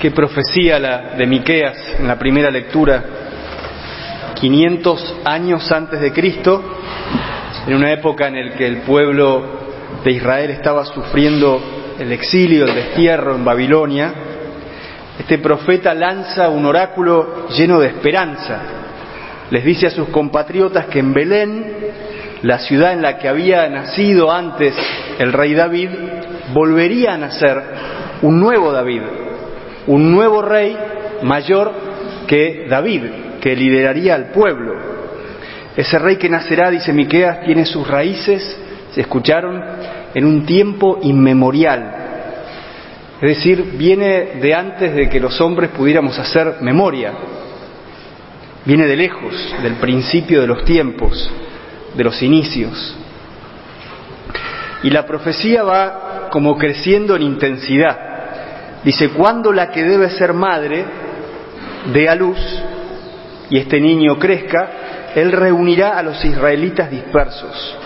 Qué profecía la de Miqueas en la primera lectura, 500 años antes de Cristo, en una época en la que el pueblo de Israel estaba sufriendo el exilio, el destierro en Babilonia. Este profeta lanza un oráculo lleno de esperanza. Les dice a sus compatriotas que en Belén, la ciudad en la que había nacido antes el rey David, volvería a nacer un nuevo David, un nuevo rey mayor que David, que lideraría al pueblo. Ese rey que nacerá, dice Miqueas, tiene sus raíces, se escucharon, en un tiempo inmemorial. Es decir, viene de antes de que los hombres pudiéramos hacer memoria. Viene de lejos, del principio de los tiempos, de los inicios. Y la profecía va como creciendo en intensidad. Dice, cuando la que debe ser madre dé a luz y este niño crezca, él reunirá a los israelitas dispersos.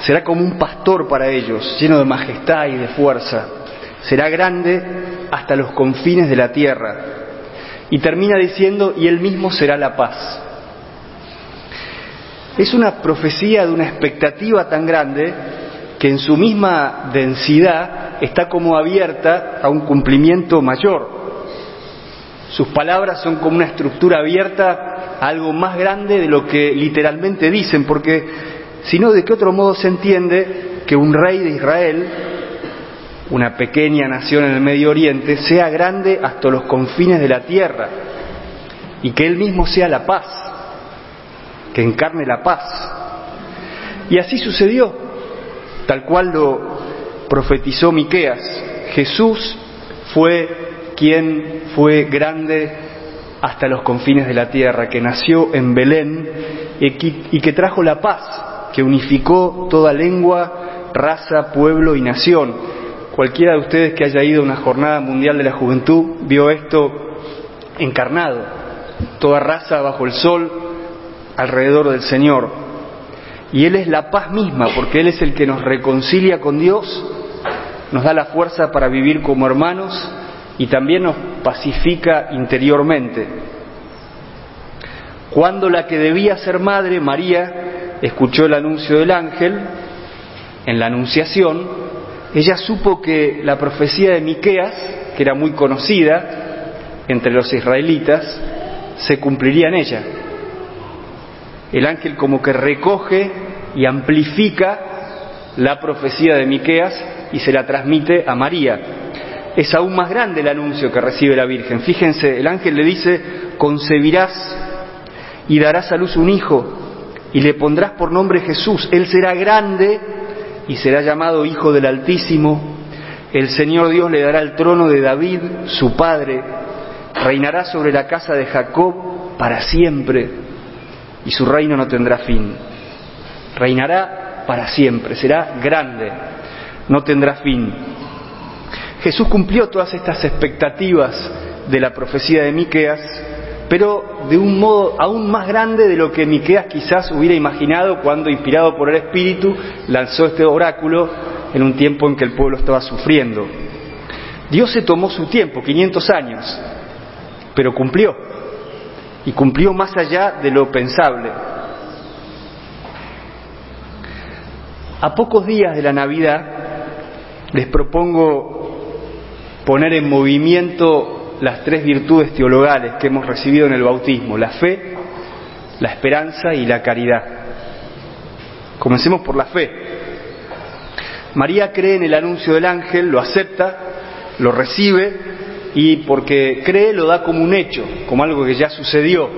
Será como un pastor para ellos, lleno de majestad y de fuerza. Será grande hasta los confines de la tierra. Y termina diciendo, y él mismo será la paz. Es una profecía de una expectativa tan grande que en su misma densidad está como abierta a un cumplimiento mayor. Sus palabras son como una estructura abierta a algo más grande de lo que literalmente dicen, porque si no, ¿de qué otro modo se entiende que un rey de Israel, una pequeña nación en el Medio Oriente, sea grande hasta los confines de la tierra y que él mismo sea la paz, que encarne la paz? Y así sucedió tal cual lo profetizó Miqueas. Jesús fue quien fue grande hasta los confines de la tierra, que nació en Belén y que trajo la paz, que unificó toda lengua, raza, pueblo y nación. Cualquiera de ustedes que haya ido a una jornada mundial de la juventud vio esto encarnado, toda raza bajo el sol alrededor del Señor. Y Él es la paz misma, porque Él es el que nos reconcilia con Dios, nos da la fuerza para vivir como hermanos y también nos pacifica interiormente. Cuando la que debía ser madre, María, escuchó el anuncio del ángel, en la anunciación, ella supo que la profecía de Miqueas, que era muy conocida entre los israelitas, se cumpliría en ella. El ángel como que recoge y amplifica la profecía de Miqueas y se la transmite a María. Es aún más grande el anuncio que recibe la Virgen. Fíjense, el ángel le dice, concebirás y darás a luz un hijo y le pondrás por nombre Jesús. Él será grande y será llamado Hijo del Altísimo. El Señor Dios le dará el trono de David, su padre. Reinará sobre la casa de Jacob para siempre y su reino no tendrá fin. Reinará para siempre, será grande, no tendrá fin. Jesús cumplió todas estas expectativas de la profecía de Miqueas, pero de un modo aún más grande de lo que Miqueas quizás hubiera imaginado cuando, inspirado por el Espíritu, lanzó este oráculo en un tiempo en que el pueblo estaba sufriendo. Dios se tomó su tiempo, 500 años, pero cumplió y cumplió más allá de lo pensable. A pocos días de la Navidad les propongo poner en movimiento las tres virtudes teologales que hemos recibido en el bautismo, la fe, la esperanza y la caridad. Comencemos por la fe. María cree en el anuncio del ángel, lo acepta, lo recibe y porque cree lo da como un hecho, como algo que ya sucedió,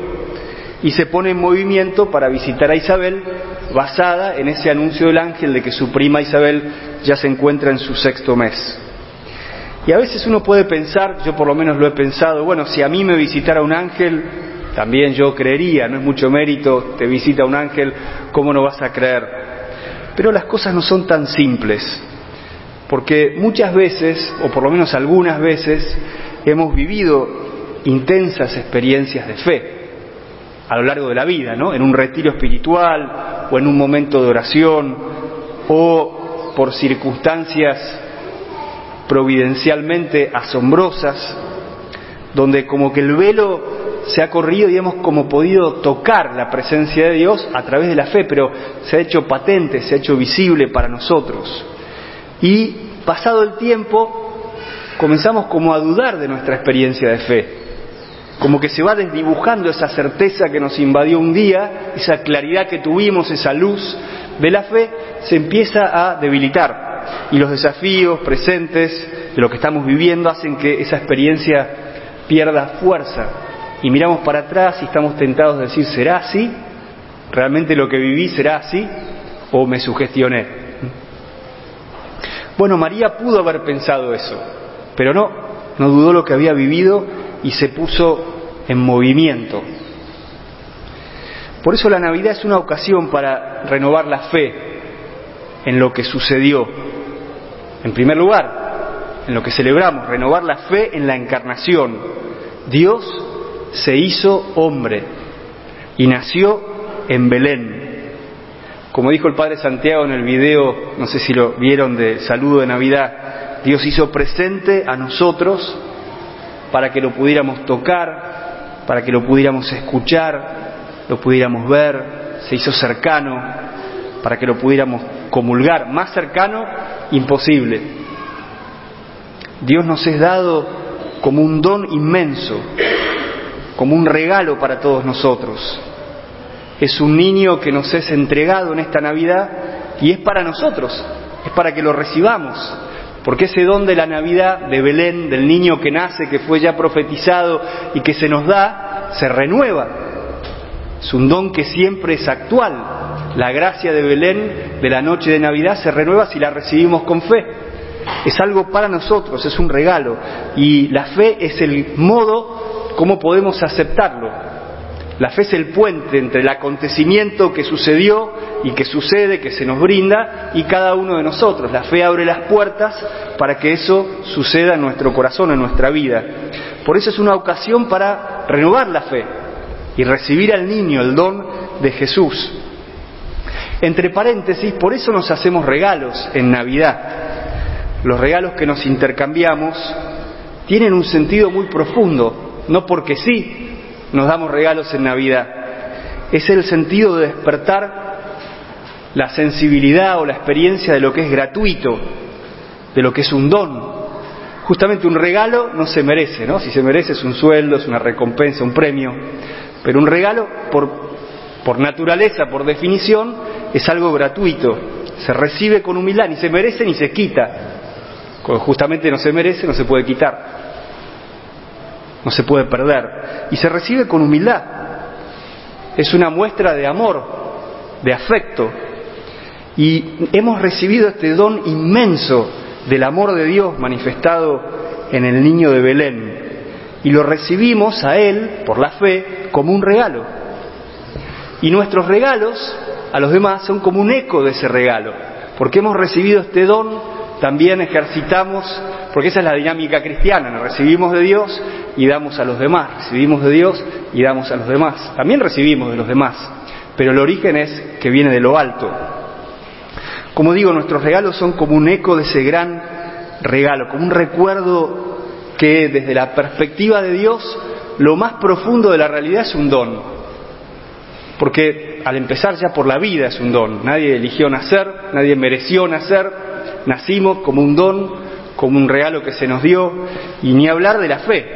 y se pone en movimiento para visitar a Isabel basada en ese anuncio del ángel de que su prima Isabel ya se encuentra en su sexto mes. Y a veces uno puede pensar, yo por lo menos lo he pensado, bueno, si a mí me visitara un ángel, también yo creería, no es mucho mérito, te visita un ángel, ¿cómo no vas a creer? Pero las cosas no son tan simples, porque muchas veces, o por lo menos algunas veces, hemos vivido intensas experiencias de fe a lo largo de la vida, ¿no? En un retiro espiritual o en un momento de oración o por circunstancias providencialmente asombrosas. donde como que el velo se ha corrido y hemos como podido tocar la presencia de Dios a través de la fe, pero se ha hecho patente, se ha hecho visible para nosotros. Y pasado el tiempo, comenzamos como a dudar de nuestra experiencia de fe, como que se va desdibujando esa certeza que nos invadió un día, esa claridad que tuvimos, esa luz de la fe, se empieza a debilitar. Y los desafíos presentes de lo que estamos viviendo hacen que esa experiencia pierda fuerza. Y miramos para atrás y estamos tentados de decir, ¿será así? ¿Realmente lo que viví será así? ¿O me sugestioné? Bueno, María pudo haber pensado eso, pero no, no dudó lo que había vivido y se puso en movimiento. Por eso la Navidad es una ocasión para renovar la fe en lo que sucedió. En primer lugar, en lo que celebramos, renovar la fe en la encarnación. Dios se hizo hombre y nació en Belén. Como dijo el Padre Santiago en el video, no sé si lo vieron de saludo de Navidad, Dios hizo presente a nosotros para que lo pudiéramos tocar, para que lo pudiéramos escuchar, lo pudiéramos ver, se hizo cercano, para que lo pudiéramos comulgar. Más cercano, imposible. Dios nos es dado como un don inmenso, como un regalo para todos nosotros. Es un niño que nos es entregado en esta Navidad y es para nosotros, es para que lo recibamos. Porque ese don de la Navidad, de Belén, del niño que nace, que fue ya profetizado y que se nos da, se renueva. Es un don que siempre es actual. La gracia de Belén de la noche de Navidad se renueva si la recibimos con fe. Es algo para nosotros, es un regalo. Y la fe es el modo como podemos aceptarlo. La fe es el puente entre el acontecimiento que sucedió y que sucede, que se nos brinda, y cada uno de nosotros. La fe abre las puertas para que eso suceda en nuestro corazón, en nuestra vida. Por eso es una ocasión para renovar la fe y recibir al niño el don de Jesús. Entre paréntesis, por eso nos hacemos regalos en Navidad. Los regalos que nos intercambiamos tienen un sentido muy profundo, no porque sí nos damos regalos en Navidad. Es el sentido de despertar la sensibilidad o la experiencia de lo que es gratuito, de lo que es un don. Justamente un regalo no se merece, ¿no? Si se merece es un sueldo, es una recompensa, un premio. Pero un regalo, por, por naturaleza, por definición, es algo gratuito. Se recibe con humildad, ni se merece ni se quita. Justamente no se merece, no se puede quitar no se puede perder. Y se recibe con humildad. Es una muestra de amor, de afecto. Y hemos recibido este don inmenso del amor de Dios manifestado en el niño de Belén. Y lo recibimos a Él, por la fe, como un regalo. Y nuestros regalos a los demás son como un eco de ese regalo. Porque hemos recibido este don, también ejercitamos porque esa es la dinámica cristiana, nos recibimos de Dios y damos a los demás, recibimos de Dios y damos a los demás. También recibimos de los demás, pero el origen es que viene de lo alto. Como digo, nuestros regalos son como un eco de ese gran regalo, como un recuerdo que desde la perspectiva de Dios, lo más profundo de la realidad es un don. Porque al empezar ya por la vida es un don. Nadie eligió nacer, nadie mereció nacer, nacimos como un don como un regalo que se nos dio, y ni hablar de la fe,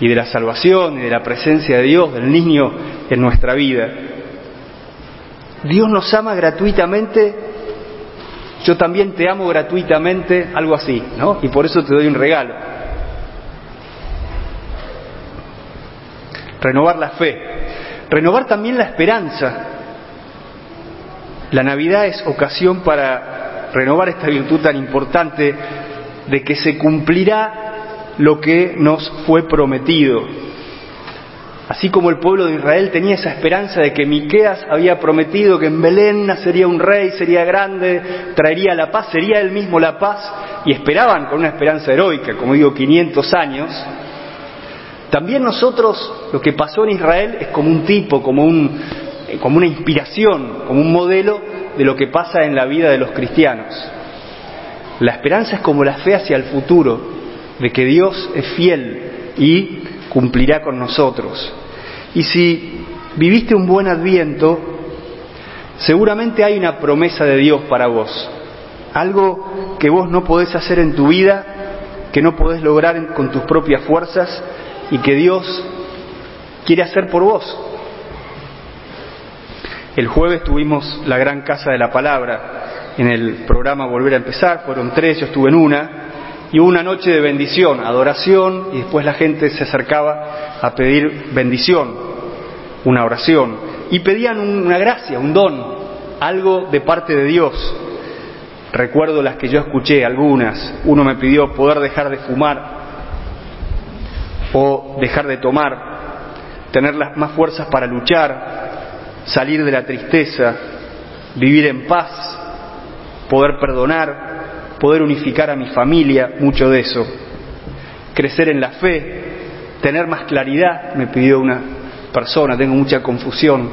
y de la salvación, y de la presencia de Dios, del niño en nuestra vida. Dios nos ama gratuitamente, yo también te amo gratuitamente, algo así, ¿no? Y por eso te doy un regalo. Renovar la fe, renovar también la esperanza. La Navidad es ocasión para renovar esta virtud tan importante de que se cumplirá lo que nos fue prometido. Así como el pueblo de Israel tenía esa esperanza de que Miqueas había prometido que en Belén nacería un rey, sería grande, traería la paz, sería él mismo la paz, y esperaban con una esperanza heroica, como digo, 500 años, también nosotros lo que pasó en Israel es como un tipo, como, un, como una inspiración, como un modelo de lo que pasa en la vida de los cristianos. La esperanza es como la fe hacia el futuro, de que Dios es fiel, y cumplirá con nosotros. Y si viviste un buen adviento, seguramente hay una promesa de Dios para vos, algo que vos no podés hacer en tu vida, que no podés lograr con tus propias fuerzas y que Dios quiere hacer por vos. El jueves tuvimos la gran casa de la palabra en el programa Volver a empezar, fueron tres, yo estuve en una, y hubo una noche de bendición, adoración, y después la gente se acercaba a pedir bendición, una oración, y pedían una gracia, un don, algo de parte de Dios. Recuerdo las que yo escuché, algunas. Uno me pidió poder dejar de fumar o dejar de tomar, tener las más fuerzas para luchar, salir de la tristeza, vivir en paz, poder perdonar, poder unificar a mi familia, mucho de eso, crecer en la fe, tener más claridad, me pidió una persona, tengo mucha confusión.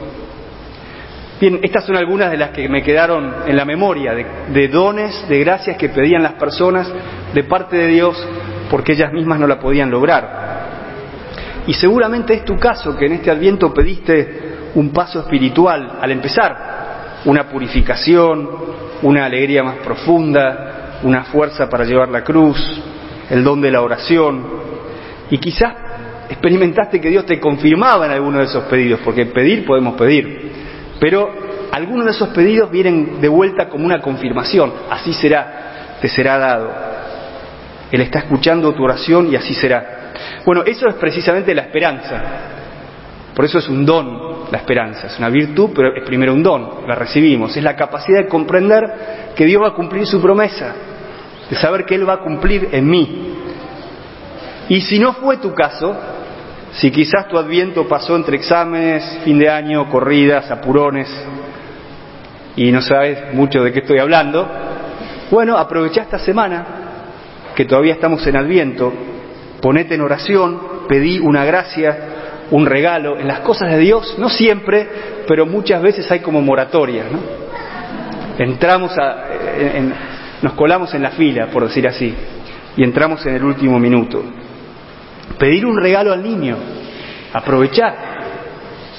Bien, estas son algunas de las que me quedaron en la memoria, de, de, dones, de gracias que pedían las personas de parte de Dios porque ellas mismas no la podían lograr. Y seguramente es tu caso que en este adviento pediste un paso espiritual al empezar, una purificación, una alegría más profunda, una fuerza para llevar la cruz, el don de la oración. Y quizás experimentaste que Dios te confirmaba en alguno de esos pedidos, porque pedir podemos pedir, pero algunos de esos pedidos vienen de vuelta como una confirmación, así será, te será dado. Él está escuchando tu oración y así será. Bueno, eso es precisamente la esperanza. Por eso es un don la esperanza. Es una virtud, pero es primero un don, la recibimos. Es la capacidad de comprender que Dios va a cumplir su promesa, de saber que Él va a cumplir en mí. Y si no fue tu caso, si quizás tu adviento pasó entre exámenes, fin de año, corridas, apurones, y no sabes mucho de qué estoy hablando, bueno, aprovecha esta semana, que todavía estamos en adviento, ponete en oración, pedí una gracia un regalo en las cosas de Dios, no siempre, pero muchas veces hay como moratoria, ¿no? Entramos a, nos colamos en la fila, por decir así, y entramos en el último minuto. Pedir un regalo al niño, aprovechar.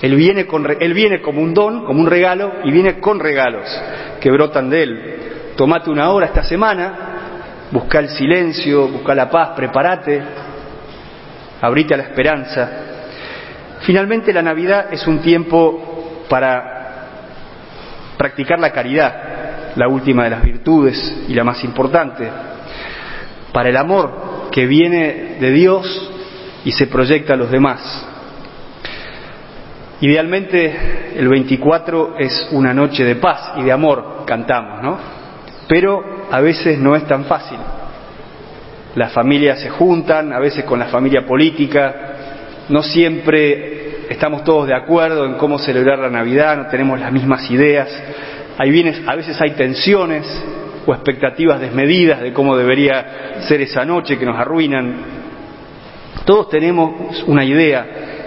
Él viene, con, él viene como un don, como un regalo, y viene con regalos que brotan de él. Tomate una hora esta semana, busca el silencio, busca la paz, prepárate, abrite a la esperanza, Finalmente, la Navidad es un tiempo para practicar la caridad, la última de las virtudes y la más importante, para el amor que viene de Dios y se proyecta a los demás. Idealmente el 24 es una noche de paz y de amor, cantamos, ¿no? Pero a veces no es tan fácil. Las familias se juntan, a veces con la familia política, no siempre estamos todos de acuerdo en cómo celebrar la Navidad, no tenemos las mismas ideas, a veces hay tensiones o expectativas desmedidas de cómo debería ser esa noche que nos arruinan. Todos tenemos una idea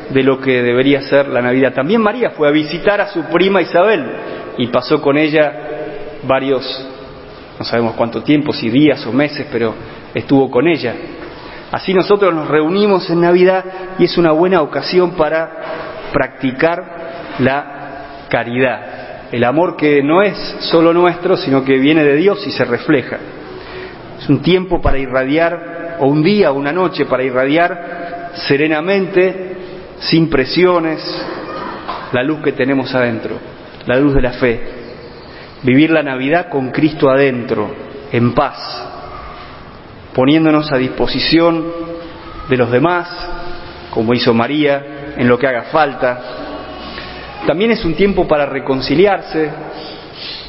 de lo que debería ser la Navidad. También María fue a visitar a su prima Isabel y pasó con ella varios, no sabemos cuánto tiempo, si días o meses, pero estuvo con ella. Así nosotros nos reunimos en Navidad y es una buena ocasión para practicar la caridad, el amor que no es solo nuestro, sino que viene de Dios y se refleja. Es un tiempo para irradiar, o un día o una noche para irradiar serenamente, sin presiones, la luz que tenemos adentro, la luz de la fe. Vivir la Navidad con Cristo adentro, en paz, poniéndonos a disposición de los demás, como hizo María, en lo que haga falta. También es un tiempo para reconciliarse,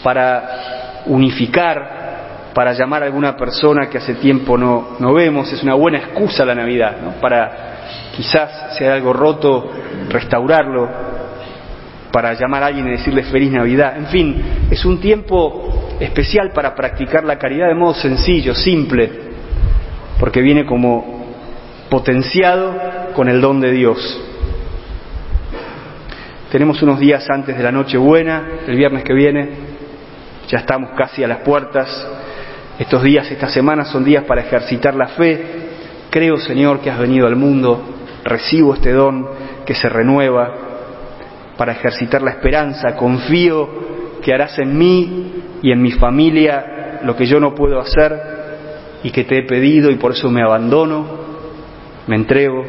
para unificar, para llamar a alguna persona que hace tiempo no, no vemos. Es una buena excusa la Navidad, para quizás si hay algo roto, restaurarlo, para llamar a alguien y decirle feliz Navidad. En fin, es un tiempo especial para practicar la caridad de modo sencillo, simple, porque viene como potenciado con el don de Dios. Tenemos unos días antes de la Nochebuena, el viernes que viene, ya estamos casi a las puertas. Estos días, estas semanas son días para ejercitar la fe, Creo, Señor, que has venido al mundo, recibo este don que se renueva para ejercitar la esperanza, confío que harás en mí y en mi familia lo que yo no puedo hacer y que te he pedido y por eso me abandono, me entrego.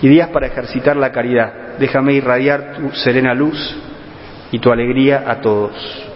Y días para ejercitar la caridad, déjame irradiar tu serena luz y tu alegría a todos.